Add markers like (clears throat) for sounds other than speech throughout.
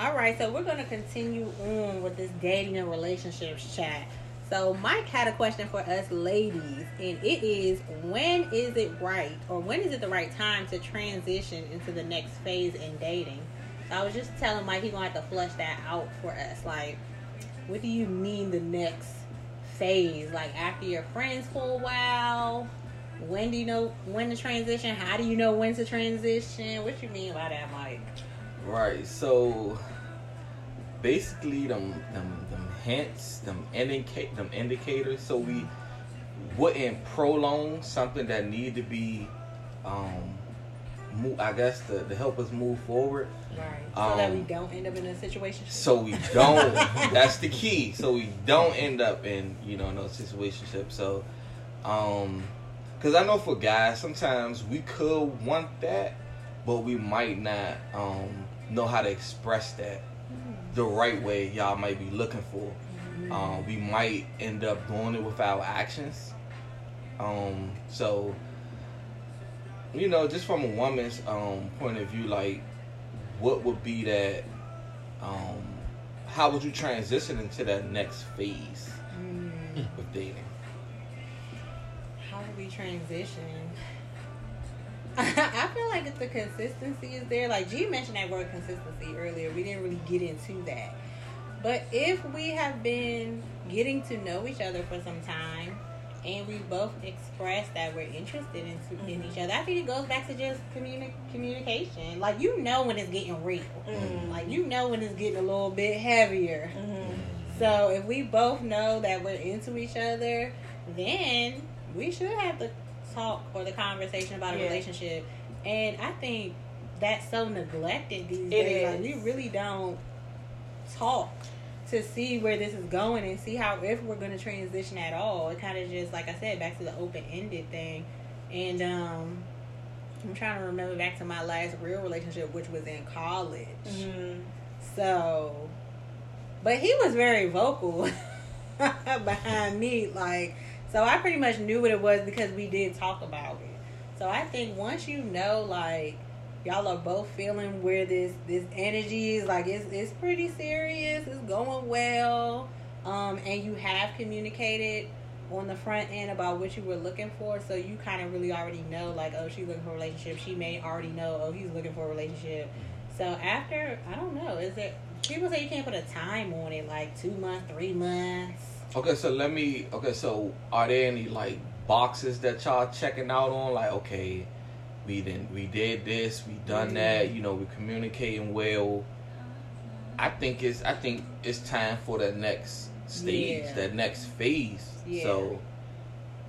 All right, so we're going to continue on with this dating and relationships chat. So Mike had a question for us ladies, and it is when is it right or when is it the right time to transition into the next phase in dating? So I was just telling Mike he's gonna have to flush that out for us. Like, what do you mean the next phase? Like after you're friends for a while? When do you know when to transition? How do you know when to transition? What you mean by that, Mike? Right. So basically, them them them hints, them indicate them indicators, so we wouldn't prolong something that need to be, um, move, I guess to, to help us move forward. Right. So um, that we don't end up in a situation. So we don't. (laughs) that's the key. So we don't end up in you know no situation. So, um, because I know for guys sometimes we could want that, but we might not um know how to express that the right way y'all might be looking for. Um, we might end up doing it with our actions. Um, so, you know, just from a woman's um, point of view, like, what would be that? Um, how would you transition into that next phase mm. of dating? How do we transition? (laughs) I if the consistency is there, like G mentioned that word consistency earlier, we didn't really get into that. But if we have been getting to know each other for some time and we both express that we're interested in, mm-hmm. in each other, I think it goes back to just communi- communication. Like, you know when it's getting real. Mm-hmm. Like, you know when it's getting a little bit heavier. Mm-hmm. So, if we both know that we're into each other, then we should have the talk or the conversation about a yeah. relationship. And I think that's so neglected these it days. Is. Like we really don't talk to see where this is going and see how if we're going to transition at all. It kind of just like I said back to the open ended thing, and um, I'm trying to remember back to my last real relationship, which was in college. Mm-hmm. So, but he was very vocal (laughs) behind me, like so I pretty much knew what it was because we did talk about it. So I think once you know, like, y'all are both feeling where this this energy is, like, it's it's pretty serious, it's going well, um, and you have communicated on the front end about what you were looking for, so you kind of really already know, like, oh, she's looking for a relationship. She may already know, oh, he's looking for a relationship. So after, I don't know, is it? People say you can't put a time on it, like two months, three months. Okay, so let me. Okay, so are there any like boxes that y'all checking out on? Like, okay, we did we did this, we done mm-hmm. that. You know, we communicating well. I think it's I think it's time for the next stage, yeah. that next phase. Yeah. So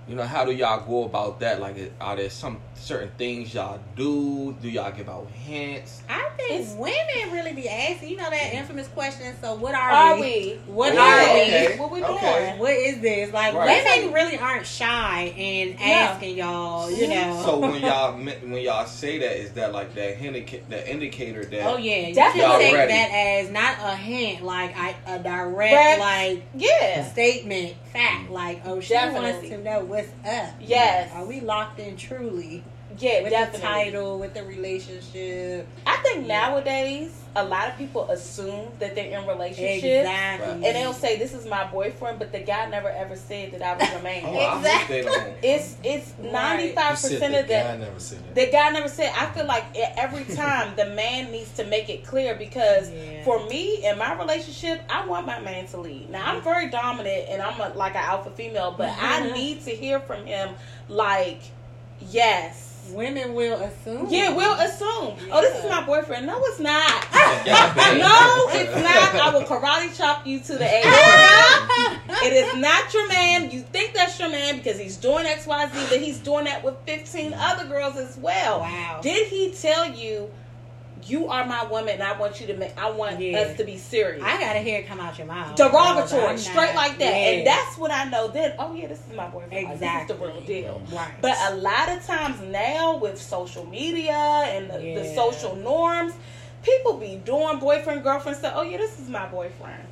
you know, how do y'all go about that? Like, are there some certain things y'all do? Do y'all give out hints? I think it's, women really be asking. You know that infamous question. So, what are, are we? we? What are okay. we? What we doing? Okay. What is this? Like, right. women really aren't shy in asking y'all. You know. So when (laughs) y'all when y'all say that, is that like that indicator? The indicator that? Oh yeah, definitely take ready. that as not a hint, like I, a direct like yeah statement fact. Mm. Like, oh, she definitely. wants to know what's up. Yes. Are we locked in truly? Yeah, with definitely. the title, with the relationship. I think yeah. nowadays a lot of people assume that they're in relationships. Exactly. And they'll say this is my boyfriend, but the guy never ever said that I was a man. oh, exactly. It's it's ninety five percent of the guy never said that. The guy never said. I feel like every (laughs) time the man needs to make it clear because yeah. for me in my relationship, I want my man to lead. Now I'm very dominant and I'm a, like an alpha female, but I (laughs) need to hear from him like yes women will assume. Yeah, will assume. Yeah. Oh, this is my boyfriend. No, it's not. (laughs) (laughs) no, it's not. I will karate chop you to the A. (laughs) it is not your man. You think that's your man because he's doing X, Y, Z, but he's doing that with 15 other girls as well. Wow. Did he tell you you are my woman and I want you to make I want yeah. us to be serious. I gotta hear it come out your mouth. Derogatory, straight like that. Yeah. And that's what I know then, oh yeah, this is my boyfriend. Exactly. This is the real deal. Right. But a lot of times now with social media and the, yeah. the social norms, people be doing boyfriend, girlfriend stuff. Oh yeah, this is my boyfriend.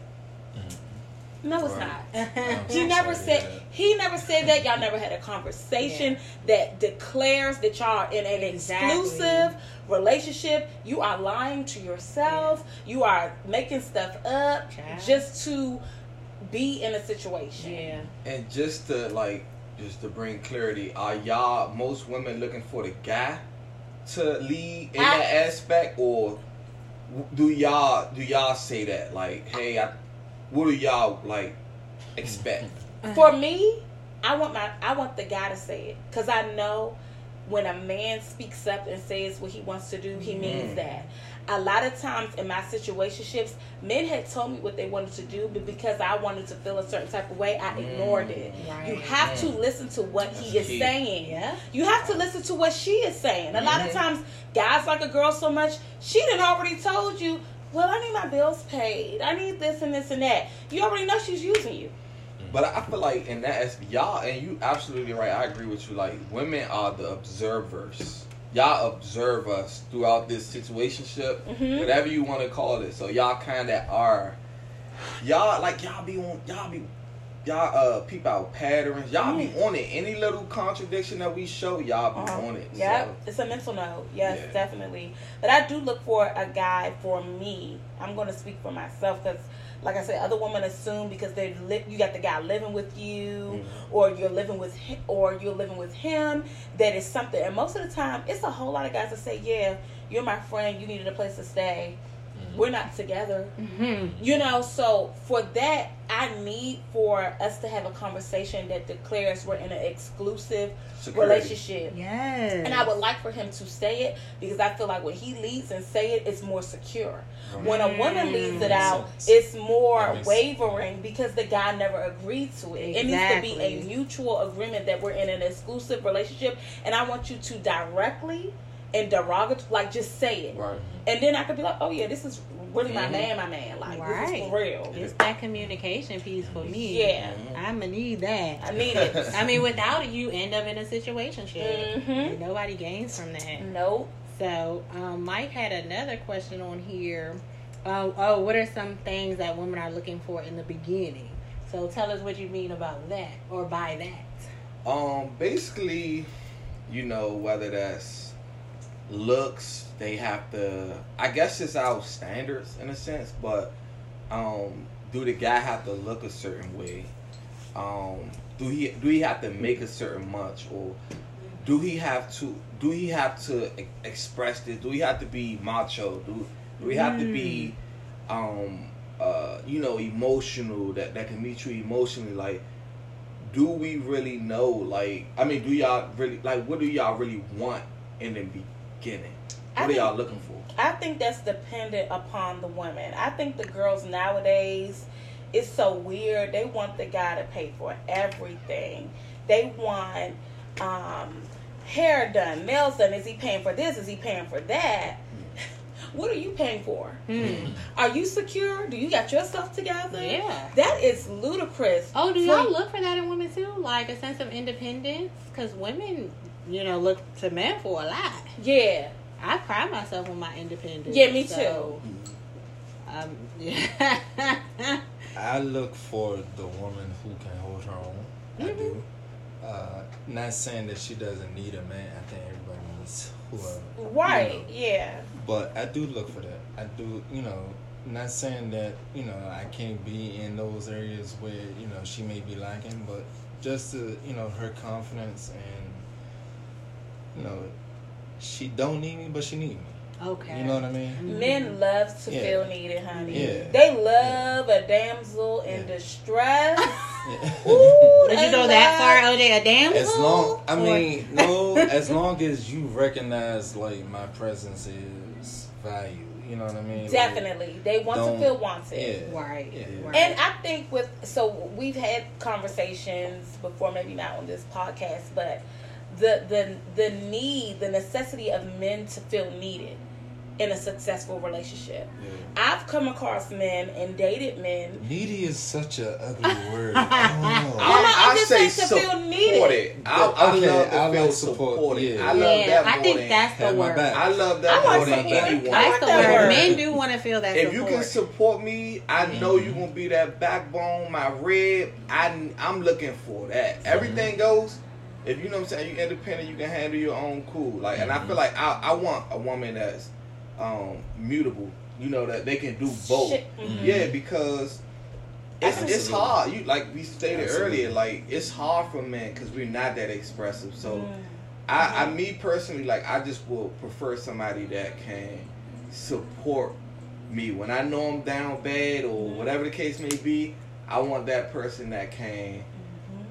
Mm-hmm. No, it's Right. not. (laughs) He never said yeah. he never said that. Y'all never had a conversation that declares that y'all are in an Exactly. exclusive relationship. You are lying to yourself. You are making stuff up Child. just to be in a situation. yeah. And just to like, just to bring clarity, are y'all most women looking for the guy to lead in I- that aspect, or do y'all do y'all say that like, hey, I, what do y'all like expect? For me, I want my I want the guy to say it because I know when a man speaks up and says what he wants to do, he means Mhm. that. A lot of times in my situationships, men had told me what they wanted to do, but because I wanted to feel a certain type of way, I ignored it. Right. You have to Mm. listen to what That's he is key. saying. Yeah. You have to listen to what she is saying. A lot of Mhm. times, guys like a girl so much, she done already told you, well, I need my bills paid. I need this and this and that. You already know she's using you. But I feel like in that y'all and you absolutely right. I agree with you. Like women are the observers. Y'all observe us throughout this situationship, Mhm. whatever you want to call it. So y'all kind of are. Y'all like y'all be on. Y'all be. Y'all uh peep out patterns. Y'all be on it. Any little contradiction that we show, y'all be Uh-huh. on it. Yeah, So, it's a mental note. Yes, Yeah. definitely. But I do look for a guy for me. I'm going to speak for myself because, like I said, other women assume because they li- you got the guy living with you, Mhm. or you're living with him, or you're living with him, that it's something. And most of the time, it's a whole lot of guys that say, "Yeah, you're my friend. You needed a place to stay. We're not together." Mm-hmm. You know, so for that, I need for us to have a conversation that declares we're in an exclusive security. relationship. Yes. And I would like for him to say it because I feel like when he leads and say it, it's more secure. When a woman leads it out, it's more That wavering because the guy never agreed to it. Exactly. It needs to be a mutual agreement that we're in an exclusive relationship, and I want you to directly and derogatory, like just say it, Right. and then I could be like, oh yeah, this is really my Mhm. man, my man, like this is for real. It's that communication piece for me. Yeah, I'm gonna need that. I need it. (laughs) I mean, without it, you end up in a situation. Mhm. Nobody gains from that. Nope. So, um, Mike had another question on here. Oh, oh, what are some things that women are looking for in the beginning? So, tell us what you mean about that or by that. Um, basically, you know, whether that's looks, they have to. I guess it's our standards in a sense, but um, do the guy have to look a certain way? Um, do he do he have to make a certain much, or do he have to do he have to express this? Do he have to be macho? Do do we have to be um uh you know emotional that that can meet you emotionally like do we really know like i mean do y'all really like what do y'all really want in the beginning I what are y'all looking for I think that's dependent upon the women. I think the girls nowadays it's so weird. They want the guy to pay for everything. They want um, hair done, nails done. Is he paying for this? Is he paying for that? What are you paying for? Hmm. Are you secure? Do you got yourself together? Yeah. That is ludicrous. Oh, do y'all look for that in women too? Like a sense of independence? Because women, you know, look to men for a lot. Yeah. I pride myself on my independence. Yeah, me so, Um, yeah. (laughs) I look for the woman who can hold her own. I Mm-hmm. do. Uh, not saying that she doesn't need a man. I think everybody needs whoever. Right. you know. Yeah. But I do look for that. I do, you know, not saying that, you know, I can't be in those areas where, you know, she may be lacking, but just to, you know, her confidence and, you know, she don't need me, but she need me. okay. You know what I mean? Mm-hmm. Men mm-hmm. love to Yeah. feel needed, honey. Yeah. They love a damsel in Yeah. distress. (laughs) Yeah. Ooh, Would you they go that far, OJ? A damsel? As long, I Or- mean, no, (laughs) as long as you recognize like my presence is value. You know what I mean? Like, Definitely, they want to feel wanted. yeah. Right. Yeah. right. And I think with so we've had conversations before, maybe not on this podcast, but the the the need, the necessity of men to feel needed in a successful relationship. Yeah. I've come across men and dated men. Needy is such a ugly (laughs) word. I. I- I'm I, just say saying to feel needed. supported. I, I Okay, love to I feel like support, supported. yeah. I love yeah, that I think that's the word. back. I love that I more like than support. anyone. I That's like the word. word. Men do want to feel that if you can support me, I know Mm-hmm. you're gonna be that backbone, my rib. I I'm looking for that. Mm-hmm. Everything goes. If you know what I'm saying, you're independent, you can handle your own cool. Like, and I Mm-hmm. feel like I, I want a woman that's um mutable. You know that they can do both. Shit. Mhm. Yeah, because it's it's hard. You like we stated Absolutely. earlier, like it's hard for men because we're not that expressive. So. Mm. I, I me personally like I just will prefer somebody that can support me when I know I'm down bad or whatever the case may be. I want that person that can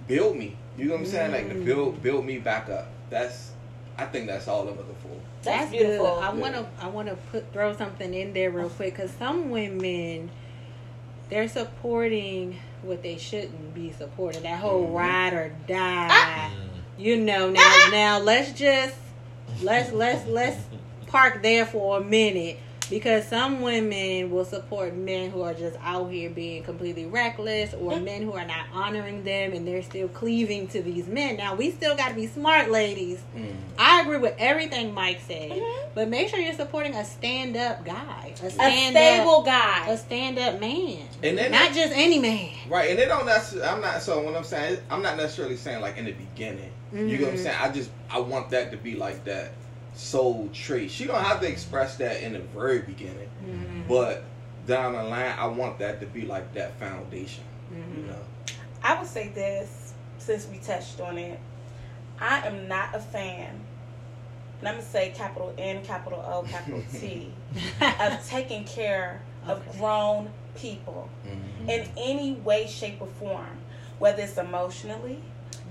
build me. You know what I'm saying? Like to build build me back up. That's I think that's all I'm looking for. That's, That's beautiful. Good. I want to I want to put throw something in there real quick because some women they're supporting what they shouldn't be supporting. That whole Mhm. ride or die. Ah. You know (laughs) now now let's just let's let's let's park there for a minute because some women will support men who are just out here being completely reckless or men who are not honoring them and they're still cleaving to these men. Now we still got to be smart ladies. Mm. I agree with everything Mike said, Mhm. but make sure you're supporting a stand-up guy, a a stand-up, stable guy. a stand-up man, And then not just any man. Right, and they don't necessarily. I'm not. So when I'm saying, I'm not necessarily saying like in the beginning. You know what I'm Mhm. saying? I just I want that to be like that soul trait. She don't have to express that in the very beginning, Mhm. but down the line, I want that to be like that foundation. Mhm. You know. I would say this since we touched on it. I am not a fan. And I'm gonna say capital N, capital O, capital T (laughs) of taking care of Okay. grown people Mhm. in any way, shape, or form, whether it's emotionally,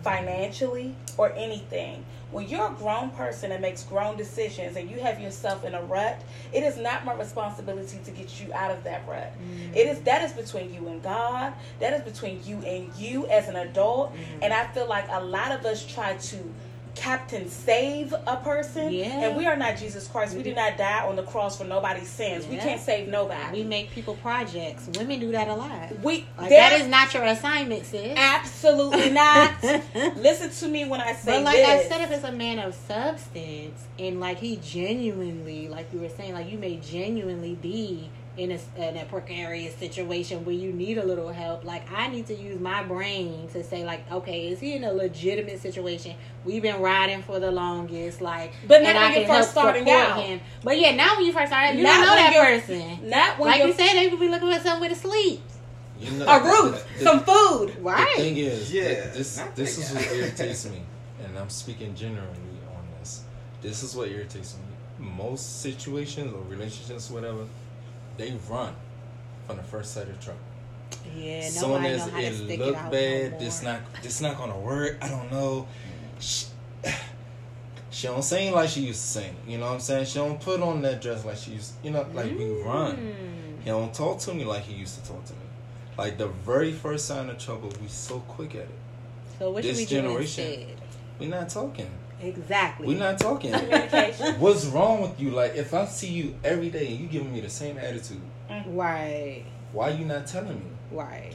financially, or anything. When you're a grown person and makes grown decisions and you have yourself in a rut, it is not my responsibility to get you out of that rut. It is that is between you and God. That is between you and you as an adult. Mm-hmm. And I feel like a lot of us try to captain save a person Yeah. and we are not jesus christ we did not die on the cross for nobody's sins we can't save nobody We make people projects. Women do that a lot. we Like there- that is not your assignment, sis. absolutely (laughs) not listen to me when i say But like this I said, if it's a man of substance and like he genuinely, like you were saying, like you may genuinely be in a, in a precarious situation where you need a little help. Like I need to use my brain to say, like, okay, is he in a legitimate situation? We've been riding for the longest, like, But not when I you're can help first starting support out. him. But yeah, now when you first started, you Not don't know that you're- person. not when Like you're said, they could be looking for somewhere to sleep. You know, a roof the- some food The Right. thing is, Yeah, this not this that is guy. what irritates me, and I'm speaking generally on this. This is what irritates me. Most situations or relationships, whatever, they run from the first sight of trouble. Yeah, Someone nobody that's know how to it look it bad. no this not this not gonna work. I don't know. She, (sighs) she don't sing like she used to sing. You know what I'm saying? She don't put on that dress like she used. You know, like we run. Mm. He don't talk to me like he used to talk to me. Like the very first sign of trouble, we so quick at it. So what should This we generation. We're not talking. Exactly. We're not talking. communication (laughs) What's wrong with you? Like if I see you every day and you giving me the same attitude, Right. why you not telling me? Right.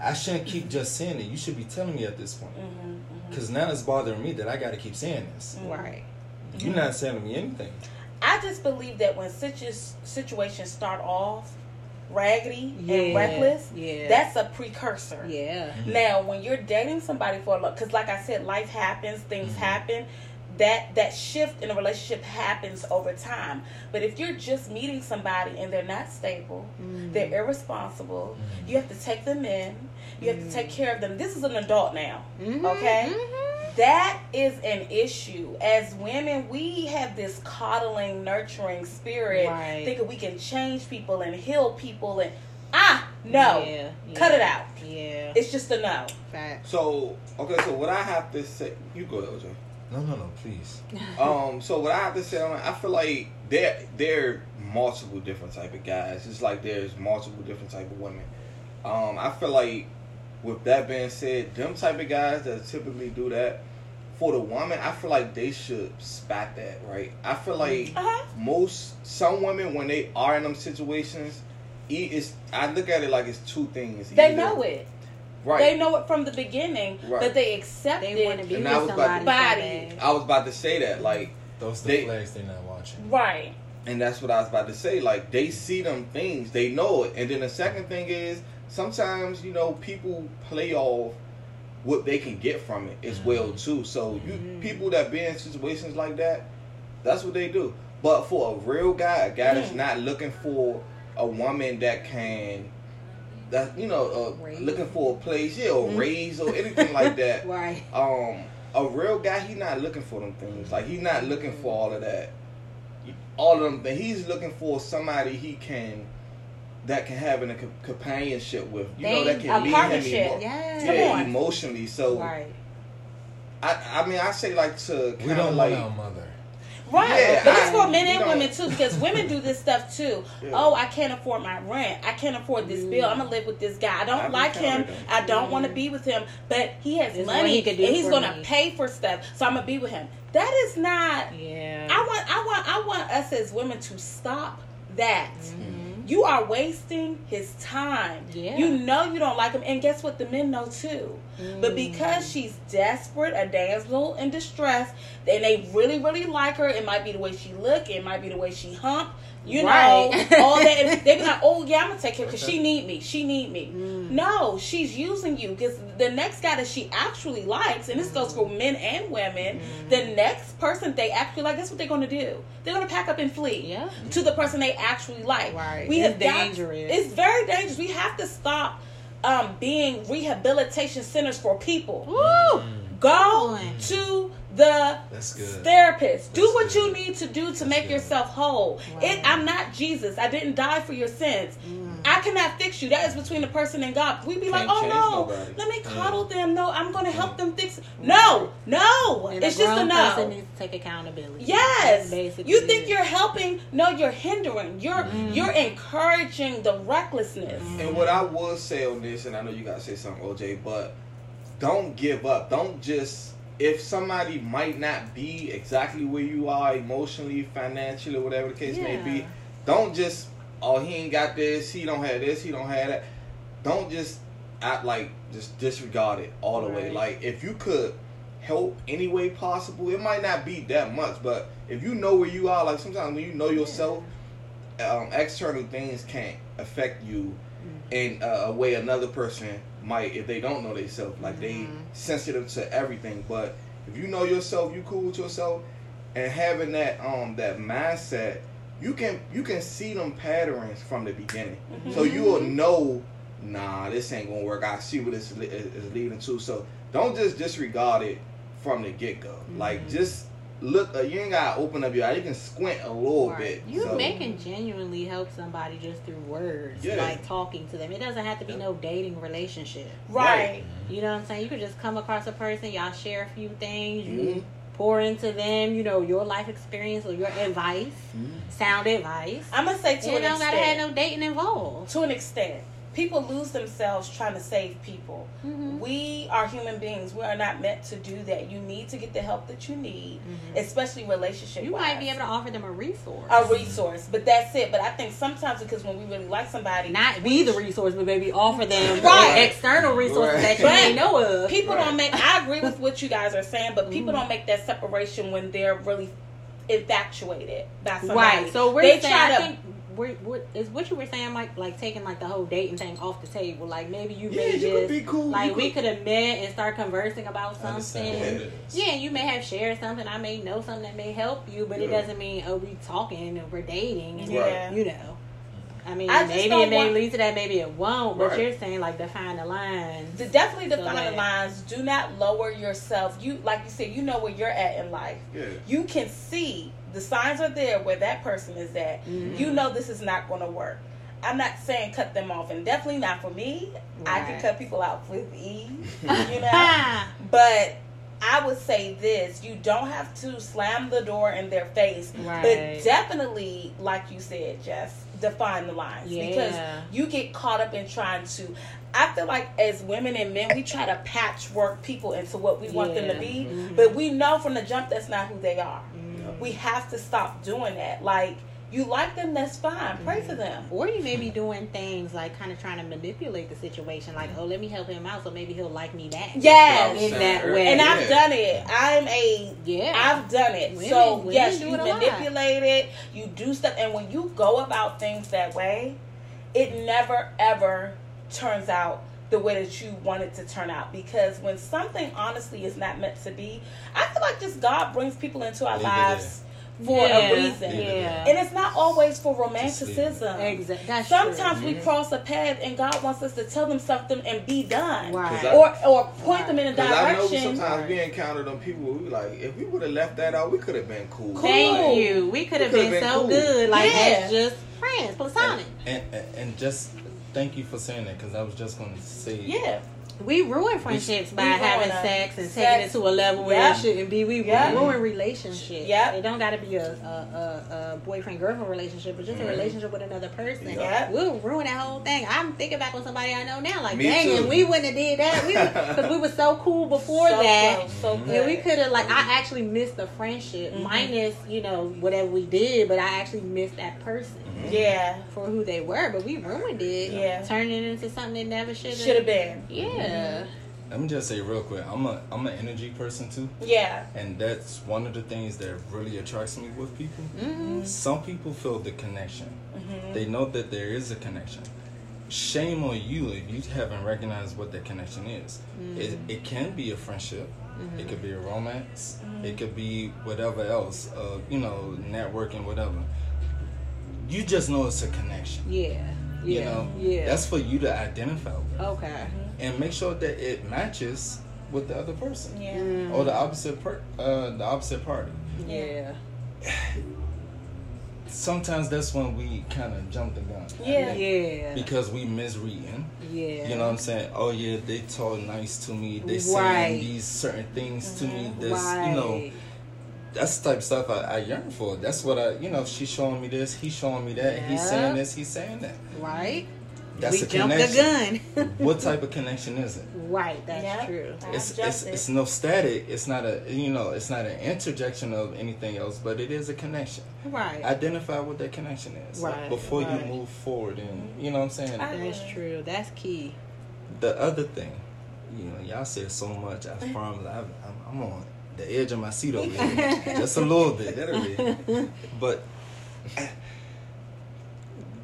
I shouldn't keep just saying it. You should be telling me at this point. Mhm, mhm. Because now it's bothering me that I got to keep saying this. Right. You're not telling me anything. I just believe that when situ- situations start off raggedy Yeah. and reckless, Yeah. that's a precursor. yeah. Now, when you're dating somebody for a lot, because like I said, life happens, things Mhm. happen. That that shift in a relationship happens over time. But if you're just meeting somebody and they're not stable, Mhm. they're irresponsible, Mhm. you have to take them in. You have to take care of them. This is an adult now. Okay. That is an issue. As women, we have this coddling, nurturing spirit, Right. thinking we can change people and heal people. And ah, no, Yeah, cut yeah, it out. Yeah. It's just a no. Fact. So okay, so what I have to say, you go, OJ. No, no, no, please. (laughs) Um, so what I have to say I feel like there there are multiple different type of guys. It's like there's multiple different type of women. Um, I feel like with that being said, them type of guys that typically do that, for the woman, I feel like they should spat that, right? I feel like Uh-huh. most some women when they are in them situations, e- it's I look at it like it's two things. They Either- know it. right? They know it from the beginning, Right. but they accept They want to it. be And with I was about somebody. to- Body. so bad. I was about to say that, like, Those the They- flags they're not watching. Right. and that's what I was about to say. Like, they see them things, they know it, and then the second thing is sometimes you know people play off what they can get from it as well too. So you Mhm. people that be in situations like that, that's what they do. But for a real guy, a guy that's not looking for a woman that can, that you know, uh, looking for a place, yeah, or Mhm. raise or anything like that. (laughs) Right. Um, a real guy, he not looking for them things. Like he's not looking for all of that. All of them things. He's looking for somebody he can that can have in a co- companionship with. You know, that can a lead partnership. him emo- Yes. Yeah, emotionally. So Right. I, I mean, I say like to We don't like. want our mother. Right. Yeah, but it's for men and know- women too, because women do this stuff too. (laughs) Yeah. Oh, I can't afford my rent. I can't afford this bill. I'm gonna live with this guy. I don't I've like him. encountered. I don't want to be with him. But he has This money he could do and he's gonna me. pay for stuff. So I'm gonna be with him. That is not Yeah. I want I want I want us as women to stop that. Mhm. You are wasting his time. Yeah. You know you don't like him, and guess what? The men know too. But Mm. because she's desperate, a damsel in distress, and they really, really like her, it might be the way she look, it might be the way she hump, you Right. know, all that. And (laughs) they be like, "Oh yeah, I'm gonna take care because she need me. She need me." Mm. No, she's using you because the next guy that she actually likes, and this goes for men and women, Mm. the next person they actually like, guess what they're gonna do? They're gonna pack up and flee Yeah. to the person they actually like. Right. We It's have got- dangerous. it's very dangerous. We have to stop um, being rehabilitation centers for people. Woo. Go on. to the That's therapist. Do That's what you need to do to That's make good. yourself whole. Right. It, I'm not Jesus. I didn't die for your sins. Mm. I cannot fix you. That is between the person and God. We'd be like, Can't oh no, nobody. let me coddle them. No, I'm going to help Mm. them fix. No, no, And it's a just enough. grown no. person needs to take accountability. Yes. Basically You think you're helping? No, you're hindering. You're Mm. you're encouraging the recklessness. And what I will say on this, and I know you gotta say something, OJ, but don't give up. Don't just if somebody might not be exactly where you are emotionally, financially, whatever the case may be, don't just oh he ain't got this, he don't have this, he don't have that. Don't just act like just disregard it all the way. Like if you could help any way possible, it might not be that much, but if you know where you are, like sometimes when you know yourself, um, external things can't affect you in uh, a way another person might if they don't know themselves. Like they Mhm. sensitive to everything. But if you know yourself, you cool with yourself, and having that um that mindset, you can you can see them patterns from the beginning. So you will know, nah, this ain't gonna work. I see what this li- is leading to. So don't just disregard it from the get go. Like Mhm. just look. Uh, you ain't gotta open up your eye. You can squint a little Right. bit. You so, may can genuinely help somebody just through words, Yeah. like talking to them. It doesn't have to be Yeah. no dating relationship. Right. You know what I'm saying? You could just come across a person, y'all share a few things, you Mhm. pour into them, you know, your life experience or your advice, Mhm. sound advice. I'm gonna say to You an don't extent. gotta have no dating involved. to an extent, people lose themselves trying to save people. Mhm. We are human beings. We are not meant to do that. You need to get the help that you need, Mhm. especially relationship. You might be able to offer them a resource. a resource, but that's it. But I think sometimes because when we really like somebody, Not be the resource, but maybe offer them Right. external resources Right. that you But may know of. people Right. don't make. I agree with what you guys are saying, but people Mhm. don't make that separation when they're really infatuated by somebody. Right. So we're they saying, try I to. Think we're, we're, is what you were saying, like like taking like the whole dating thing off the table. Like maybe you Yeah, may you just could be cool. like you we could- could have met and start conversing about something. what it is. Yeah, you may have shared something. I may know something that may help you, but it doesn't mean oh we talking and we're dating. And, Yeah. You know. I mean, I maybe it may want- lead to that, maybe it won't. But Right. you're saying like define the lines. To definitely So define that- the lines. Do not lower yourself. You like you said, you know where you're at in life. Yeah. You can see the signs are there where that person is at. Mhm. You know this is not going to work. I'm not saying cut them off, and definitely not for me. I can cut people out with ease, (laughs) you know. but I would say this: you don't have to slam the door in their face, Right. but definitely, like you said, Jess, define the lines Yeah. because you get caught up in trying to. I feel like as women and men, we try to patchwork people into what we want them to Yeah. be, Mhm. but we know from the jump that's not who they are. We have to stop doing that. Like you like them, that's fine. Pray for them. Or you may be doing things like kind of trying to manipulate the situation, like, mm-hmm. oh, let me help him out, so maybe he'll like me back. Yes. in that way. And I've Yeah. done it. I'm a yeah, I've done it. Women- so women yes, do you it a lot. manipulate it, you do stuff, and when you go about things that way, it never ever turns out the way that you want it to turn out. Because when something honestly is not meant to be, I feel like just God brings people into our lives for Yeah. a reason. Yeah, And it's not always for Just leave it. romanticism. exactly. That's Sometimes true. we cross a path and God wants us to tell them something and be done. right. 'Cause I- Or or point them in a Because I know direction. sometimes we encounter them people. We like, if we would have left that out, we could have been cool. Cool. Thank you. We could have been, been so cool. good, like Yeah. as just friends, platonic. And, and and just thank you for saying that because I was just going to say yeah. We ruin friendships by we ruin having sex and Sex. taking it to a level where Yep. it shouldn't be. We Yep. ruin relationships. Yep. It don't got to be a, a, a, a boyfriend girlfriend relationship, but just a Mhm. relationship with another person. Yep. We'll ruin that whole thing. I'm thinking back on somebody I know now, like, Me dang, too. and we wouldn't have did that. We because we were so cool before so that. close, so good. And we could have like I actually missed the friendship, Mhm. minus you know whatever we did, but I actually missed that person Yeah, for who they were. But we ruined it, Yeah. turning it into something it never should should have been. Yeah, let me just say real quick i'm a i'm an energy person too. Yeah, and that's one of the things that really attracts me with people. Hmm some people feel the connection. Hmm they know that there is a connection. Shame on you if you haven't recognized what that connection is. It, it can be a friendship. It could be a romance. It could be whatever else uh, you know networking whatever you just know it's a connection yeah, yeah, you know yeah. that's for you to identify with okay. and make sure that it matches with the other person yeah, Mm. or the opposite per- uh, the opposite party yeah, (sighs) sometimes that's when we kind of jump the gun Yeah. think, yeah, because we misreading yeah. You know what I'm saying? Oh yeah, they talk nice to me. They Right. saying these certain things to me. This, right. you know, that's the type of stuff I, I yearn for. That's what I, you know, she's showing me this, he's showing me that, he's saying this, he's saying that. right. That's we a jumped connection. the gun. (laughs) what type of connection is it? right, that's Yeah. true. It's it's it. it's no static. It's not a you know it's not an interjection of anything else, but it is a connection. Right, Identify what that connection is like, before right. you move forward, and you know what I'm saying. That's true. That's key. the other thing, you know, y'all said so much. I promise, I, I'm, I'm on the edge of my seat over here, just a little bit. Literally. (laughs) But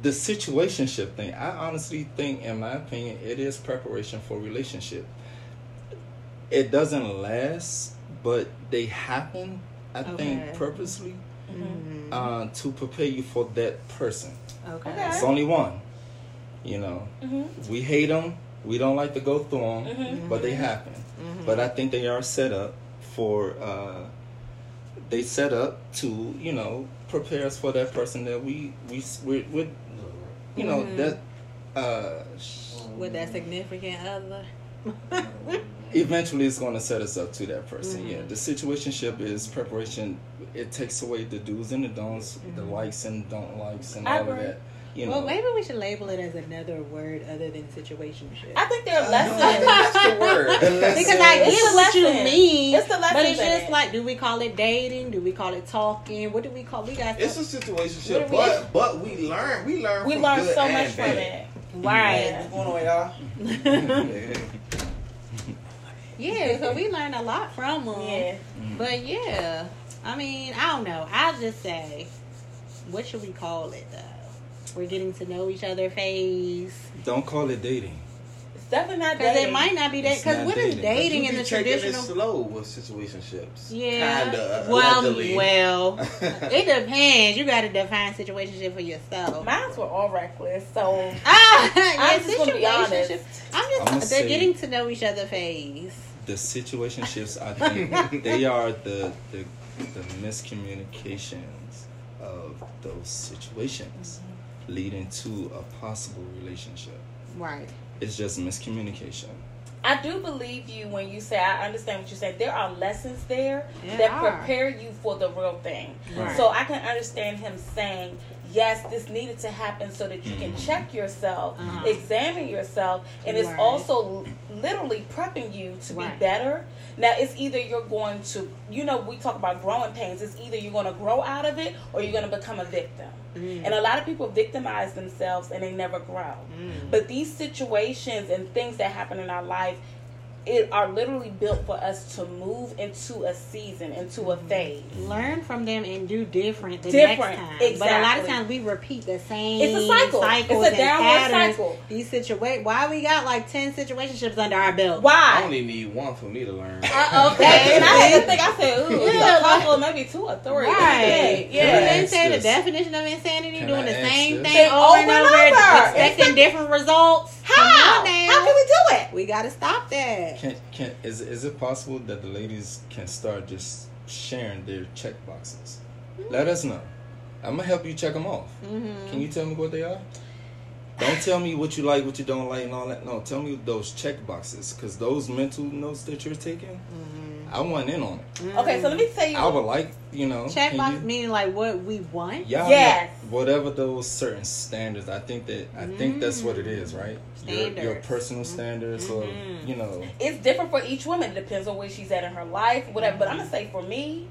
the situationship thing, I honestly think, in my opinion, it is preparation for relationship. It doesn't last, but they happen. I Okay. think purposely Mhm. uh, to prepare you for that person. Okay. Okay. It's only one. You know, hmm we hate them. We don't like to go through them, Mhm. but they happen. Mhm. But I think they are set up for. Uh, they set up to you know prepare us for that person that we we we we you know Mhm. that uh, with that significant other. (laughs) eventually it's going to set us up to that person. Mhm. Yeah, the situationship is preparation. It takes away the do's and the don'ts, the Mhm. likes and don't likes, and I all of that. You know, Well, maybe we should label it as another word other than situationship. I think there are No, lessons. that's the word. (laughs) The lesson. because I It's get the what you mean. It's the lesson But it's in just like, do we call it dating? Do we call it talking? What do we call? We got It's a some- situationship, we- but but we learn. We learn. we learn so and much from it. right. Yeah. What's going on, y'all? Yeah. (laughs) Yeah, so we learned a lot from them. Yeah. But yeah, I mean, I don't know. I'll just say, what should we call it though? We're getting to know each other phase. don't call it dating. It's definitely not Because dating. it might not be that. It's Because not what is dating. dating you in be the traditional? it slow with situationships. Yeah. Kinda, well, allegedly. well, (laughs) it depends. You got to define situationship for yourself. Mine's were all reckless, so Ah, (laughs) I'm just gonna be honest. situationship. I'm just I'ma getting to know each other phase. The situationships, (laughs) I think, they are the the, the miscommunications of those situations leading to a possible relationship. Right. It's just miscommunication. I do believe you when you say I understand what you said. There are lessons there There that are. prepare you for the real thing. Right. So I can understand him saying yes, this needed to happen so that you can Mhm. check yourself, Uh-huh. examine yourself, and it's also literally prepping you to Right. be better. Now, it's either you're going to, you know, we talk about growing pains. It's either you're going to grow out of it or you're going to become a victim. Mm. And a lot of people victimize themselves and they never grow. Mm. But these situations and things that happen in our life, it are literally built for us to move into a season, into a phase. learn from them and do different the Different, next time. But a lot of times we repeat the same. It's a cycle. cycles It's a and downward patterns. cycle. These situations. Why we got like ten situationships under our belt? Why? I only need one for me to learn. Uh, okay, (laughs) and I had to think. I said, "Ooh, it's Yeah, a couple, maybe two or three. Right. Yeah, You yeah. didn't say the definition of insanity, Can doing I the same this? thing Say over and over over, expecting Expect- different results. How? How can we do it? We gotta stop that. Can can is is it possible that the ladies can start just sharing their check boxes? Let us know. I'm gonna help you check them off. Mm-hmm. Can you tell me what they are? Don't tell me what you like, what you don't like, and all that. No, tell me those check boxes, because those mental notes that you're taking, I want in on it. Okay, so let me tell you. I would like, you know, check can box you- meaning like what we want. Y'all Yes. whatever those certain standards. I think that I think that's what it is, right? Your, your personal mm-hmm. standards, or Mhm. you know, it's different for each woman. It depends on where she's at in her life, whatever. But I'm gonna mm-hmm. say for me,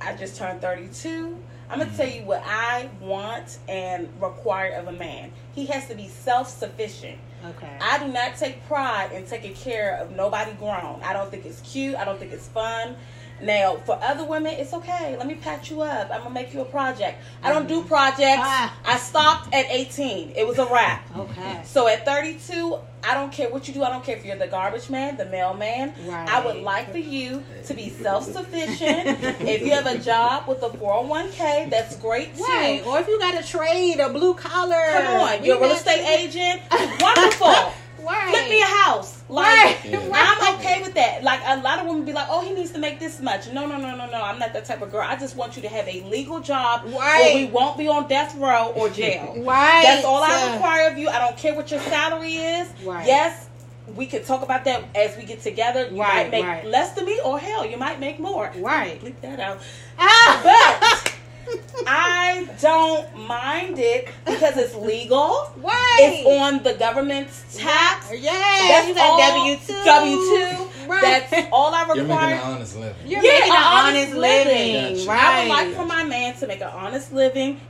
I just turned 32. I'm gonna mm-hmm. tell you what I want and require of a man. He has to be self-sufficient. Okay. I do not take pride in taking care of nobody grown. I don't think it's cute. I don't think it's fun. Now, for other women, it's okay. Let me patch you up. I'm gonna make you a project. I don't do projects. Ah. I stopped at 18. It was a wrap. okay. So at 32, I don't care what you do. I don't care if you're the garbage man, the mailman. Right. I would like for you to be self sufficient. (laughs) if you have a job with a 401k, that's great too. Right. Or if you got a trade, a blue collar. Come on, you're a real estate agent. Wonderful. (laughs) Right. Flip me a house. Like Right. Yeah. I'm okay with that. Like a lot of women be like, "Oh, he needs to make this much." No, no, no, no, no. I'm not that type of girl. I just want you to have a legal job where Right. we won't be on death row or jail. (laughs) Right. That's all I require of you. I don't care what your salary is. Right. Yes, we could talk about that as we get together. You Right, might make right. less than me, or hell, you might make more. Right. Bleep that out. Ah. But I don't mind it because it's legal. Right. It's on the government's tax. Yeah. That's you got all- W two. W two. Right. That's all I require. you're making an require. honest living. You're Yeah, making an an honest honest living. living. Gotcha. Right. I would like for my man to make an honest living.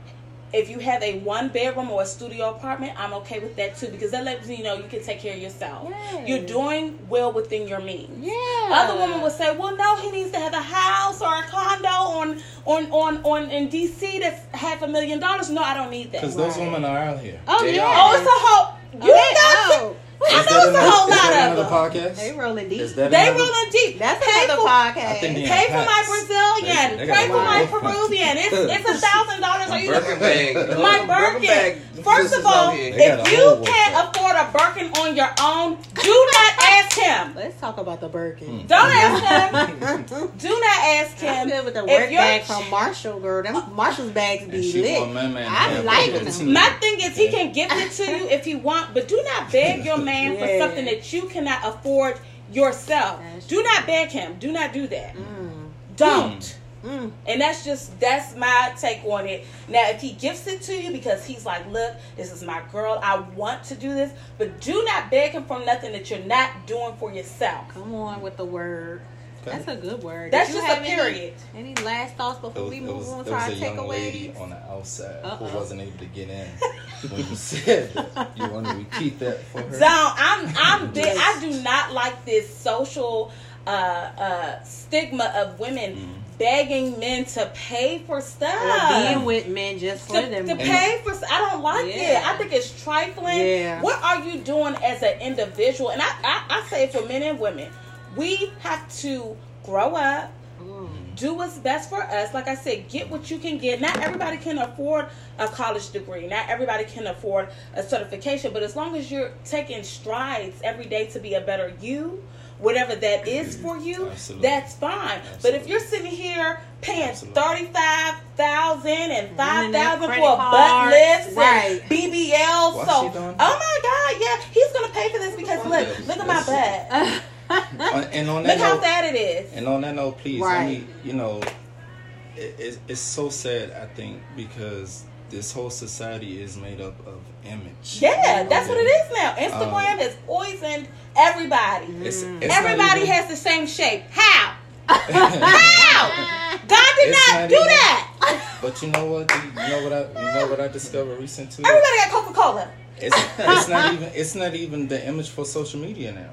If you have a one bedroom or a studio apartment, I'm okay with that too because that lets me know you can take care of yourself. Yes. You're doing well within your means. Yeah. Other women would say, "Well, no, he needs to have a house or a condo on on on on in DC that's half a million dollars." No, I don't need that. Because those women are out here. Oh They yeah. are. Oh, it's a whole. You Okay, got oh. Know Is that it's a another- whole is that lot of another them. podcast? They rolling deep. Is that They another- rolling deep. That's Pay another for- podcast. I think Pay for my Brazilian. They- they Pay for my. Peruvian. It's (laughs) it's a thousand dollars. Are you Birkin bag. (laughs) my Them Birkin. First of all, out here. They got if you can't afford a Birkin on your own, do not ask him. Let's talk about the Birkin. Hmm. Don't ask him. (laughs) Do not ask him. feel with the If work you're- bag from Marshall, girl. Them Marshall's bags be lit. want my man to I like them. My thing is, he can gift it to you if he want, but do not beg your man for something that you cannot afford yourself. Do not beg him. Do not do that. Mm. Don't. Mm. And that's just that's my take on it. Now, if he gifts it to you because he's like, "Look, this is my girl. I want to do this," but do not beg him for nothing that you're not doing for yourself. Come on with the word. Okay. That's a good word. That's just a have any- period. Any, last thoughts before was, we move was, on to there was our a young lady takeaways? on the outside Uh-oh. who wasn't able to get in (laughs) when you said that. You want to repeat that for her? Don't. I'm. I'm. (laughs) Big, I do not like this social uh, uh, stigma of women Mm. begging men to pay for stuff. Or being with men just for to, them. to pay for I don't like Yeah. it. I think it's trifling. Yeah. What are you doing as an individual? And I, I, I say it for men and women. We have to grow up, Mm. do what's best for us. Like I said, get what you can get. Not everybody can afford a college degree. Not everybody can afford a certification. But as long as you're taking strides every day to be a better you, whatever that is for you, (clears throat) Absolutely. that's fine. But if you're sitting here paying Absolutely. thirty five thousand and five Running that thousand for a butt card. lift Right. and BBL, What's so oh my god, yeah, he's gonna pay for this because look, look at my butt. (laughs) On- and on that Look how note, it is. and on that note, please, Right. let me, you know, it, it, it's so sad. I think because this whole society is made up of image. Yeah, that's what it is now. Instagram Um, has poisoned everybody. It's, it's Everybody even- has the same shape. How? (laughs) How? God did not, not do even- that. But you know what? You know what I you know what I discovered recently? Everybody got Coca Cola. It's it's not even it's not even the image for social media now.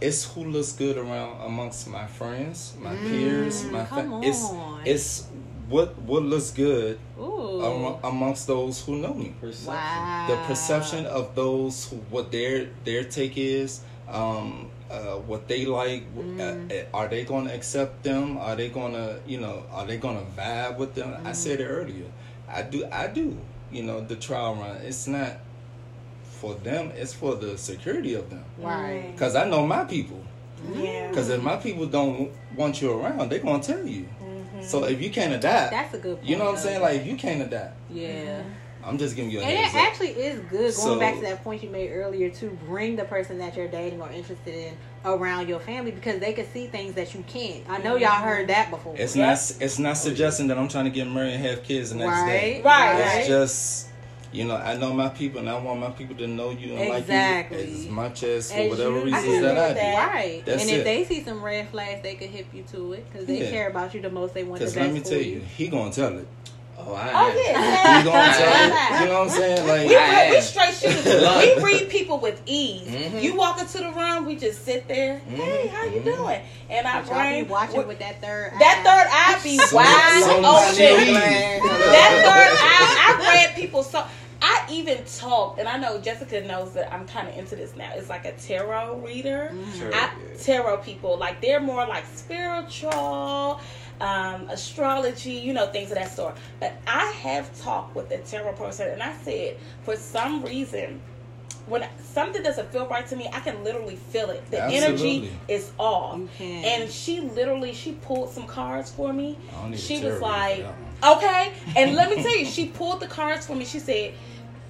It's who looks good around amongst my friends, my peers, my Mm, fa- it's it's what what looks good Ooh. amongst those who know me. Perception. wow. The perception of those who what their their take is, um, uh, what they like. Mm. Uh, uh, are they going to accept them? Are they going to you know? Are they going to vibe with them? Mm. I said it earlier. I do. I do. You know the trial run. It's not for them. It's for the security of them. Right. Cause I know my people. Yeah. Cause if my people don't want you around, they're gonna tell you. Mm-hmm. So if you can't adapt, That's a good point. you know what I'm saying? Like if you can't adapt, yeah. Mm-hmm. I'm just giving you a And it up. actually is good going So- back to that point you made earlier to bring the person that you're dating or interested in around your family because they can see things that you can't. I know y'all heard mm-hmm. that before. It's Yeah. not. It's not suggesting that I'm trying to get married and have kids the next day. right, Right, It's right. just, you know, I know my people, and I want my people to know you and Exactly. like you as much as for As whatever you reasons that I do. that. Right. That's and if it. they see some red flags, they could hip you to it because they Yeah. care about you the most. They want the Because let me tell you. you, he gonna tell it. Oh, I Oh am. yeah. He gonna tell it. (laughs) You know what I'm saying? We, Like, read, we straight shooters. (laughs) Blood. we read people with ease. Mhm. You walk into the room, we just sit there. Hey, how you Mhm. doing? And I But y'all be watching with- with that third that eye. third eye be So- wide so open. that third eye, I read people so. I even talked, and I know Jessica knows that I'm kind of into this now. It's like a tarot reader. Sure, I yeah. tarot people like they're more like spiritual, um, astrology, you know, things of that sort. But I have talked with a tarot person, and I said for some reason. When something doesn't feel right to me, I can literally feel it. The energy is off. And she literally she pulled some cards for me. I don't need a She was like, okay. And let me tell you, she pulled the cards for me. She said,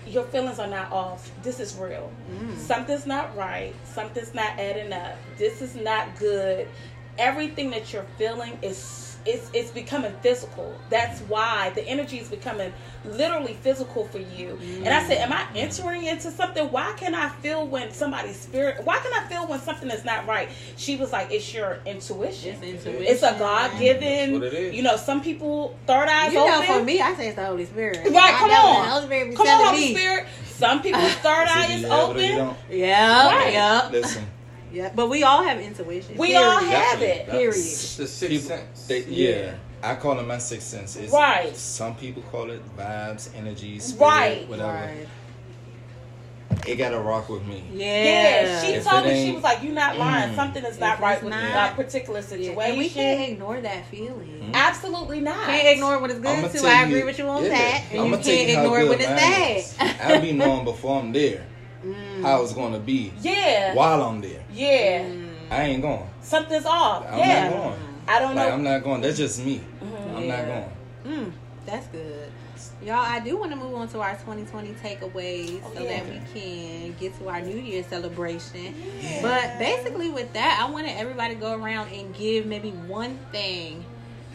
your feelings are not off. This is real. Mm. Something's not right. Something's not adding up. This is not good. Everything that you're feeling is it's it's becoming physical. That's why the energy is becoming literally physical for you. And I said, Am I entering into something? Why can I feel when somebody's spirit why can I feel when something is not right? She was like, It's your intuition. It's intuition. It's a God That's given what it is. you know, some people third eyes You know, open. for me, I say it's the Holy Spirit. Right, I come on. Holy Spirit Come on, Holy me. Spirit. Some people's (laughs) third Is eye it is you have it or you open. Yeah, Right. yeah, Listen, yeah. But we all have intuition. We period. all have Definitely, it. definitely. Period. It's the sixth people, sense. they, Yeah. yeah. I call it my sixth sense. It's, Right. Some people call it vibes, energy, spirit, Right. whatever. Right. It gotta rock with me. Yeah. Yeah, she If told me she was like, "You're not lying. Mm. Something is not right with not- that particular Yeah, situation." And we can't ignore that feeling. Absolutely not. Can't ignore it when it's I'ma good too. tell I you- agree with you on yeah, that. And I'ma you can't ignore it good when it's mine bad. I'll be knowing before I'm there Mm. how it's gonna be Yeah, while I'm there. yeah. Mm. I ain't going. Something's off. I'm yeah, not going. I don't Like know. I'm not going. That's just me. Mhm. I'm Yeah. not going. Mm, that's good. Y'all, I do want to move on to our 2020 takeaways Oh, so yeah. that we can get to our New Year celebration. But basically, with that, I wanted everybody to go around and give maybe one thing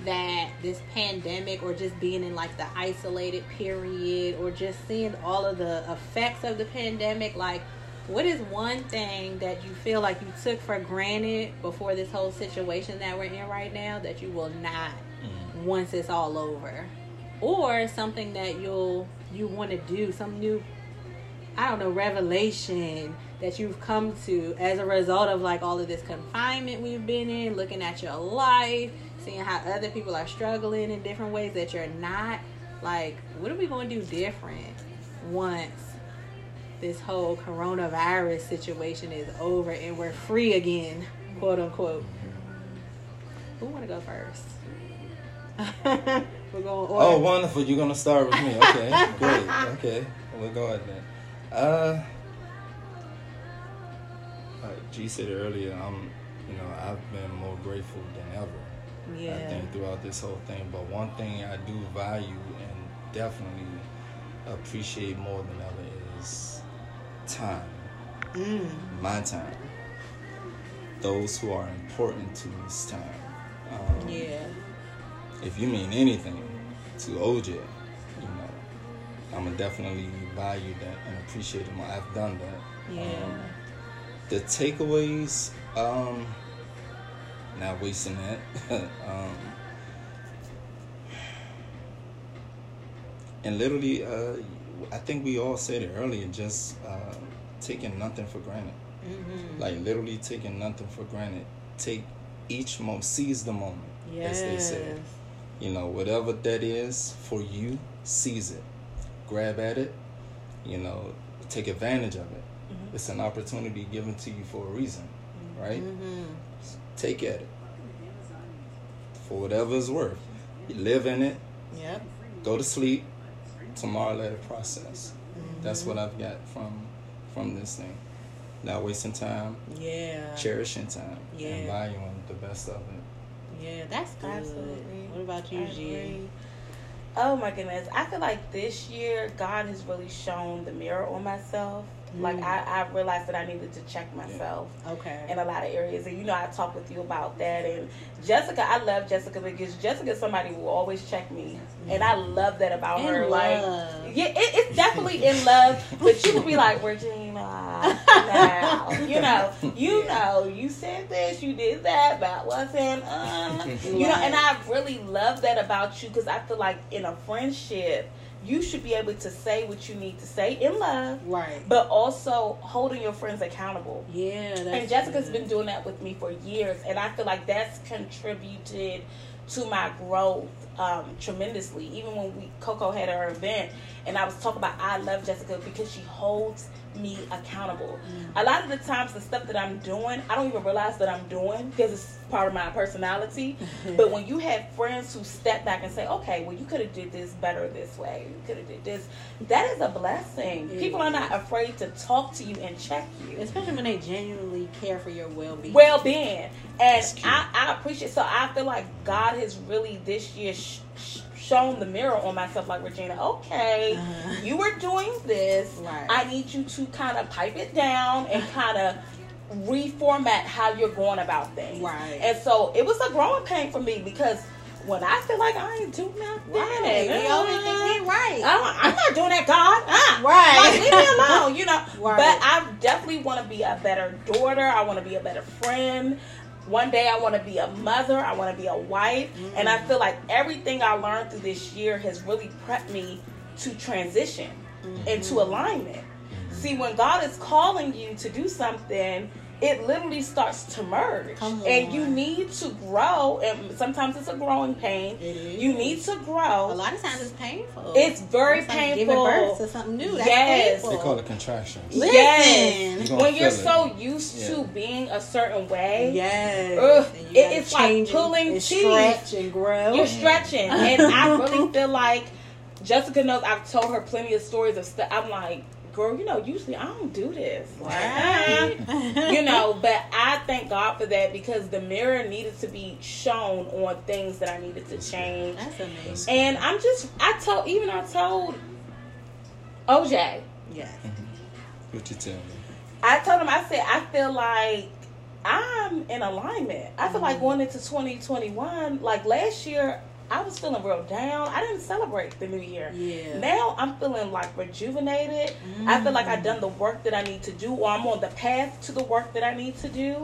that this pandemic or just being in like the isolated period or just seeing all of the effects of the pandemic like what is one thing that you feel like you took for granted before this whole situation that we're in right now that you will not mm. once it's all over? Or something that you'll you want to do some new i don't know revelation that you've come to as a result of like all of this confinement we've been in looking at your life seeing how other people are struggling in different ways that you're not like what are we going to do different once this whole coronavirus situation is over and we're free again quote unquote who want to go first (laughs) we're going order. Oh, wonderful! You're gonna start with me. Okay, (laughs) great. Okay, we'll go ahead then. Uh, like G said earlier, I'm, you know, I've been more grateful than ever. I think throughout this whole thing. But one thing I do value and definitely appreciate more than ever is time. mm. My time. Those who are important to me's time. Um, yeah if you mean anything to OJ, you know, I'm gonna definitely value that and appreciate it more. I've done that. Yeah. Um, the takeaways, um, not wasting that. (laughs) um, and literally, uh, I think we all said it earlier, just uh, taking nothing for granted. Mm-hmm. Like literally taking nothing for granted. Take each moment, seize the moment, as they say. You know, whatever that is for you, seize it. Grab at it. You know, take advantage of it. Mhm. It's an opportunity given to you for a reason, right? Mm-hmm. Take at it for whatever it's worth. You live in it. Yep. Go to sleep. Tomorrow, let it process. Mm-hmm. That's what I've got from from this thing. Not wasting time, Yeah. cherishing time, Yeah. and valuing the best of it. Yeah, that's good. Absolutely. What about you, I G? agree. Oh my goodness. I feel like this year God has really shown the mirror on myself. Like Mm. I, I realized that I needed to check myself Okay. in a lot of areas. And you know I talked with you about that and Jessica, I love Jessica because Jessica's somebody who always check me. And I love that about In her. Like yeah, it, it's definitely in love, but she would be like, Regina, now, you know, you know, you said this, you did that, that wasn't, uh, (laughs) you know, and I really love that about you because I feel like in a friendship, you should be able to say what you need to say in love, Right. but also holding your friends accountable. Yeah. That's And Jessica's good. been doing that with me for years, and I feel like that's contributed to my growth um, tremendously. Even when we Coco had her event, and I was talking about I love Jessica because she holds me accountable. Mm. A lot of the times, the stuff that I'm doing, I don't even realize that I'm doing because it's part of my personality. (laughs) but when you have friends who step back and say, "Okay, well, you could have did this better this way. You could have did this," that is a blessing. It People are not afraid to talk to you and check you Especially when they genuinely care for your well being. well being. And I, I appreciate. So I feel like God has really this year sh- sh- shown the mirror on myself. Like Regina, okay, Uh-huh. you were doing this. Right. I need you to kind of pipe it down and kind of reformat how you're going about things. Right. And so it was a growing pain for me because when I feel like I ain't doing nothing, Right. We always think we right. I, I'm not doing that, God. Ah. Right. Like, leave me alone, you know. (laughs) Right. But I definitely want to be a better daughter. I want to be a better friend. One day I want to be a mother. I want to be a wife. And I mm. feel like everything I learned through this year has really prepped me to transition mm-hmm. into alignment. See, when God is calling you to do something, it literally starts to merge. And you need to grow. And sometimes it's a growing pain. It is. You need to grow. A lot of times it's painful. It's very It's like painful. Giving birth to something new. That's Yes. painful. They call it contractions. Listen. Yes. You gonna When you're feel it. so used Yeah. to being a certain way, Yes. Ugh, it- it's like pulling and teeth. stretch and grow. you're stretching. And I really (laughs) feel like Jessica knows I've told her plenty of stories of stuff. I'm like, girl, you know, usually I don't do this. Like, Right. (laughs) you know, but I thank God for that because the mirror needed to be shown on things that I needed to change. That's amazing. And I'm just, I told, even I told OJ, Yes. What you tell me? I told him, I said, I feel like I'm in alignment. I feel mm-hmm. like going into 2021, like last year, I was feeling real down. I didn't celebrate the new year. Yeah. Now I'm feeling like rejuvenated. I feel like I've done the work that I need to do, or I'm on the path to the work that I need to do.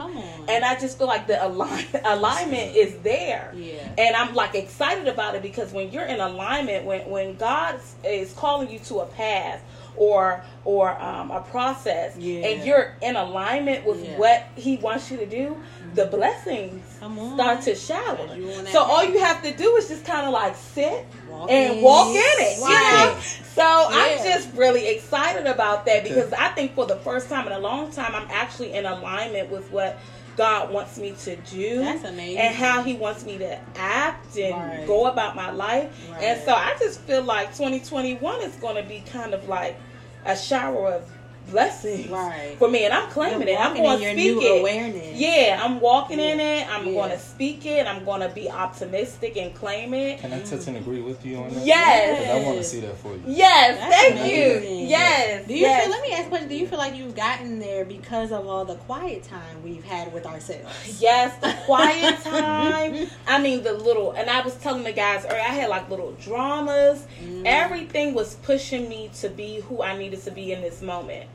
And I just feel like the align- (laughs) alignment is there. yeah. And I'm like excited about it because when you're in alignment, when when God is calling you to a path or or um, a process, Yeah. and you're in alignment with Yeah. what He wants you to do, the blessings. Start to shower. You on that So all you have to do is just kind of like sit Walk and in. walk in it. You know? So I'm just really excited about that because I think for the first time in a long time, I'm actually in alignment with what God wants me to do That's amazing. and how he wants me to act and Right. go about my life. Right. And so I just feel like 2021 is going to be kind of like a shower of blessings Right. for me, and I'm claiming You're it. I'm walking going to speak new it. awareness. Yeah, I'm walking in it. I'm Yeah. going to speak it. I'm going to be optimistic and claim it. Can I touch and agree with you on that? Yes. 'Cause I want to see that for you. Yes, That's thank amazing. you. Yes. Do you yes. feel? Let me ask a question. Do you feel like you've gotten there because of all the quiet time we've had with ourselves? (laughs) Yes, the quiet (laughs) time. I mean, the little, and I was telling the guys earlier, I had like little dramas. Mm. Everything was pushing me to be who I needed to be in this moment.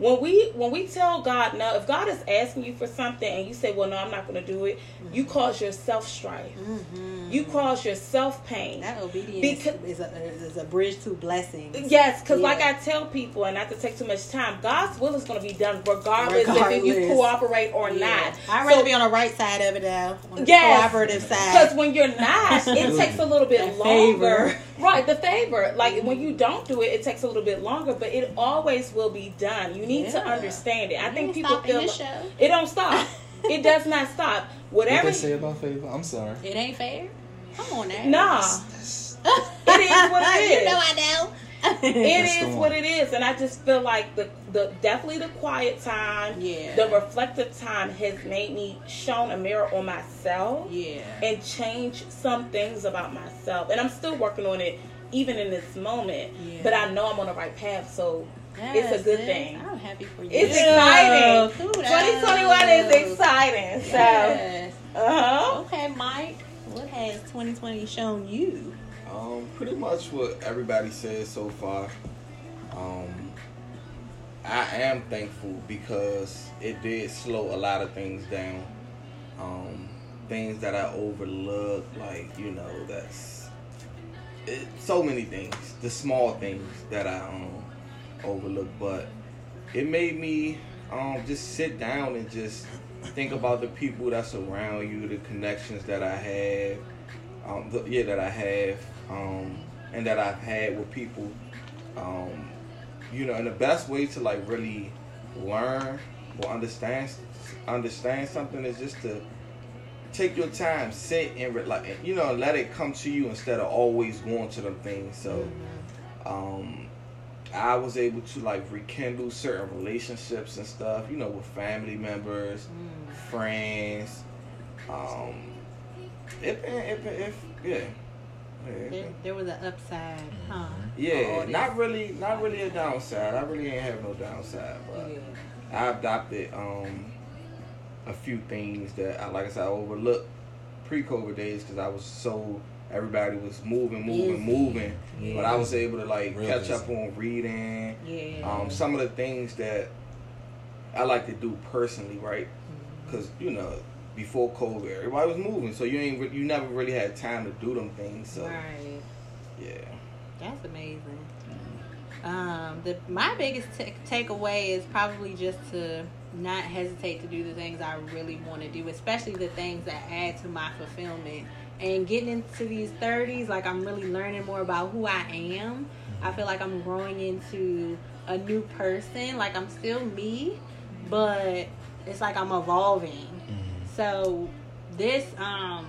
When we when we tell God no, if God is asking you for something and you say, "Well, no, I'm not going to do it," you cause yourself strife. Mhm. You cause yourself pain. That obedience Because- is, a, is a bridge to blessings. Yes, because like I tell people, and not to take too much time, God's will is going to be done regardless, if you cooperate or Yeah. not. I'd rather So- be on the right side of it now, on Yes. cooperative side. Because when you're not, it takes a little bit longer. Right, the favor. Like when you don't do it, it takes a little bit longer, but it always will be done. You need to understand it. I You think people feel this show. it don't stop. (laughs) it does not stop. Whatever what Whatever. they say about favor? I'm sorry. It ain't fair. Come on now. Nah, That's- it is what it (laughs) you know I know. It That's the is one. what it is, and I just feel like the the definitely the quiet time, Yeah. the reflective time has made me shown a mirror on myself. yeah. and change some things about myself. And I'm still working on it even in this moment. Yeah. But I know I'm on the right path, so it's a good sis. thing. I'm happy for you. It's Yeah. exciting. Kudos. 2021 is exciting. So, Yes. uh-huh. Okay, Mike. What has 2020 shown you? Um, pretty much what everybody says so far. Um, I am thankful because it did slow a lot of things down. Um, things that I overlooked, like you know, that's it, so many things. The small things that I um overlooked, but it made me um just sit down and just think about the people that's around you, the connections that I have, um, the, yeah, that I have, um, and that I've had with people. Um, you know, and the best way to like really learn or understand understand something is just to take your time, sit and re- like you know, let it come to you instead of always going to them things. So, um, I was able to like rekindle certain relationships and stuff. You know, with family members, friends. Um, it, it, it, it yeah. There, there was an upside, huh? yeah, not really, not really a downside. I really ain't have no downside, but Yeah. I adopted um a few things that I like I said I overlooked pre-COVID days because I was so everybody was moving, moving, Busy. moving, but I was able to like Real catch busy. up on reading. Yeah. Um, some of the things that I like to do personally, right? Mm-hmm. Because you know before COVID, everybody was moving, so you ain't re- you never really had time to do them things. So right. yeah. That's amazing. Um, the my biggest t- takeaway is probably just to not hesitate to do the things I really want to do, especially the things that add to my fulfillment. And getting into these thirties, like I'm really learning more about who I am. I feel like I'm growing into a new person. Like I'm still me, but it's like I'm evolving. So this um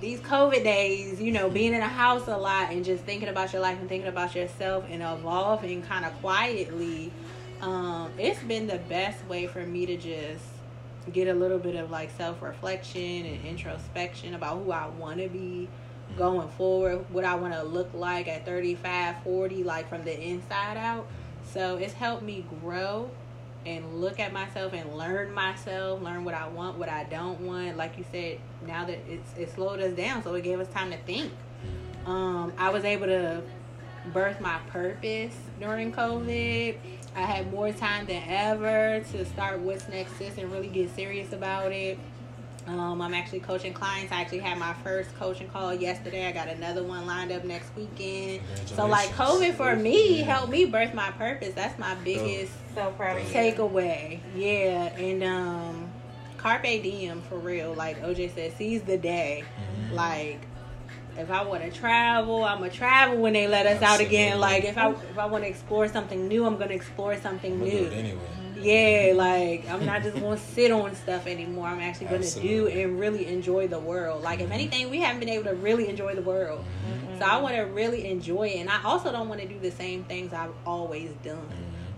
these COVID days, you know, being in a house a lot and just thinking about your life and thinking about yourself and evolving kind of quietly, um, it's been the best way for me to just get a little bit of like self reflection and introspection about who I want to be going forward, what I want to look like at 35, 40, like from the inside out. So it's helped me grow and look at myself and learn myself, learn what I want, what I don't want. Like you said, now that it's it slowed us down, so it gave us time to think. Um, I was able to birth my purpose during COVID. I had more time than ever to start what's next sis and really get serious about it. Um, I'm actually coaching clients. I actually had my first coaching call yesterday. I got another one lined up next weekend. So like COVID for me helped me birth my purpose. That's my biggest So proud takeaway. Yeah, and um, carpe diem for real. Like OJ said, seize the day. Like if I want to travel, I'm gonna travel when they let us out again. Like if I if I want to explore something new, I'm gonna explore something I'm gonna do new. it anyway. Yeah, like I'm not just gonna (laughs) sit on stuff anymore. I'm actually gonna do and really enjoy the world. Like if anything, we haven't been able to really enjoy the world. So I want to really enjoy it, and I also don't want to do the same things I've always done.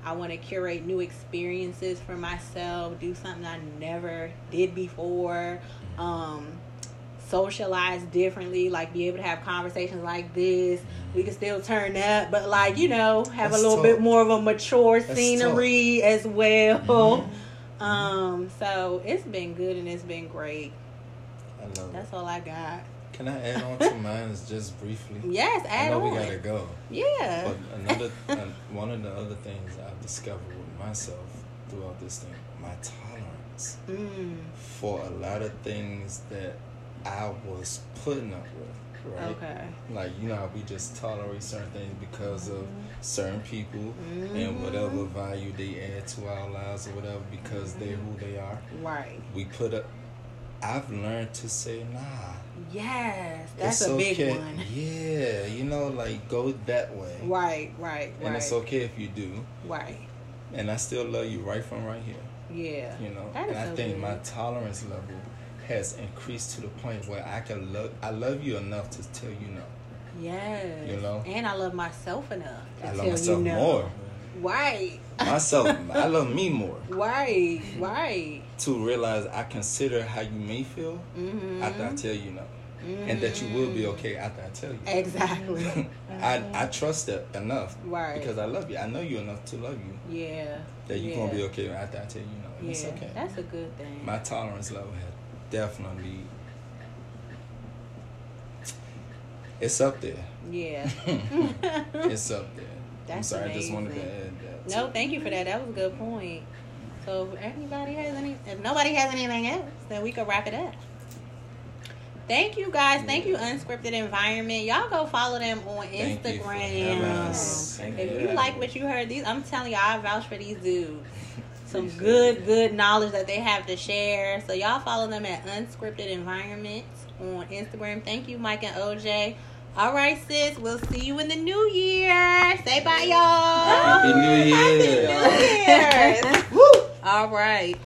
I want to curate new experiences for myself, do something I never did before, um, socialize differently, like be able to have conversations like this. We can still turn up, but like you know, have Let's a little talk. bit more of a mature scenery as well. Mhm. (laughs) Um, so it's been good and it's been great. I love it. That's all I got. Can I add on to mine just briefly? (laughs) Yes, I add know on. we gotta go. Yeah. But another, one of the other things I've discovered with myself throughout this thing, my tolerance Mm, for a lot of things that I was putting up with, right? okay. Like you know, how we just tolerate certain things because of certain people Mhm. and whatever value they add to our lives or whatever because they're who they are. Right. We put up. I've learned to say nah. Yes, that's it's a big okay. one. Yeah, you know, like go that way. Right, right, And right. it's okay if you do. Right. And I still love you right from right here. Yeah. You know. That and is I think good. my tolerance level has increased to the point where I can love I love you enough to tell you no. Yes. You know? And I love myself enough to I love myself you no. more. Right. Myself (laughs) I love me more. Right. Right. To realize I consider how you may feel Mm-hmm. after I tell you no. And that you will be okay after I tell you. Exactly. (laughs) I, I trust that enough Right. because I love you. I know you enough to love you yeah. that you're yeah. gonna be okay after I tell you no. And Yeah. It's okay. That's a good thing. My tolerance level has definitely it's up there. yeah. (laughs) It's up there. I'm That's sorry, I just wanted to amazing. add that. No, too. thank you for that. That was a good point. So if anybody has any if nobody has anything else, then we could wrap it up. Thank you guys. Thank you, Unscripted Environment. Y'all go follow them on Thank you Instagram. us. If you. you like what you heard, these I'm telling y'all, I vouch for these dudes. Some Appreciate good, it. good knowledge that they have to share. So y'all follow them at Unscripted Environment on Instagram. Thank you, Mike and OJ. All right, sis. We'll see you in the new year. Say bye, y'all. Happy New Year. Happy New Year. (laughs) All right.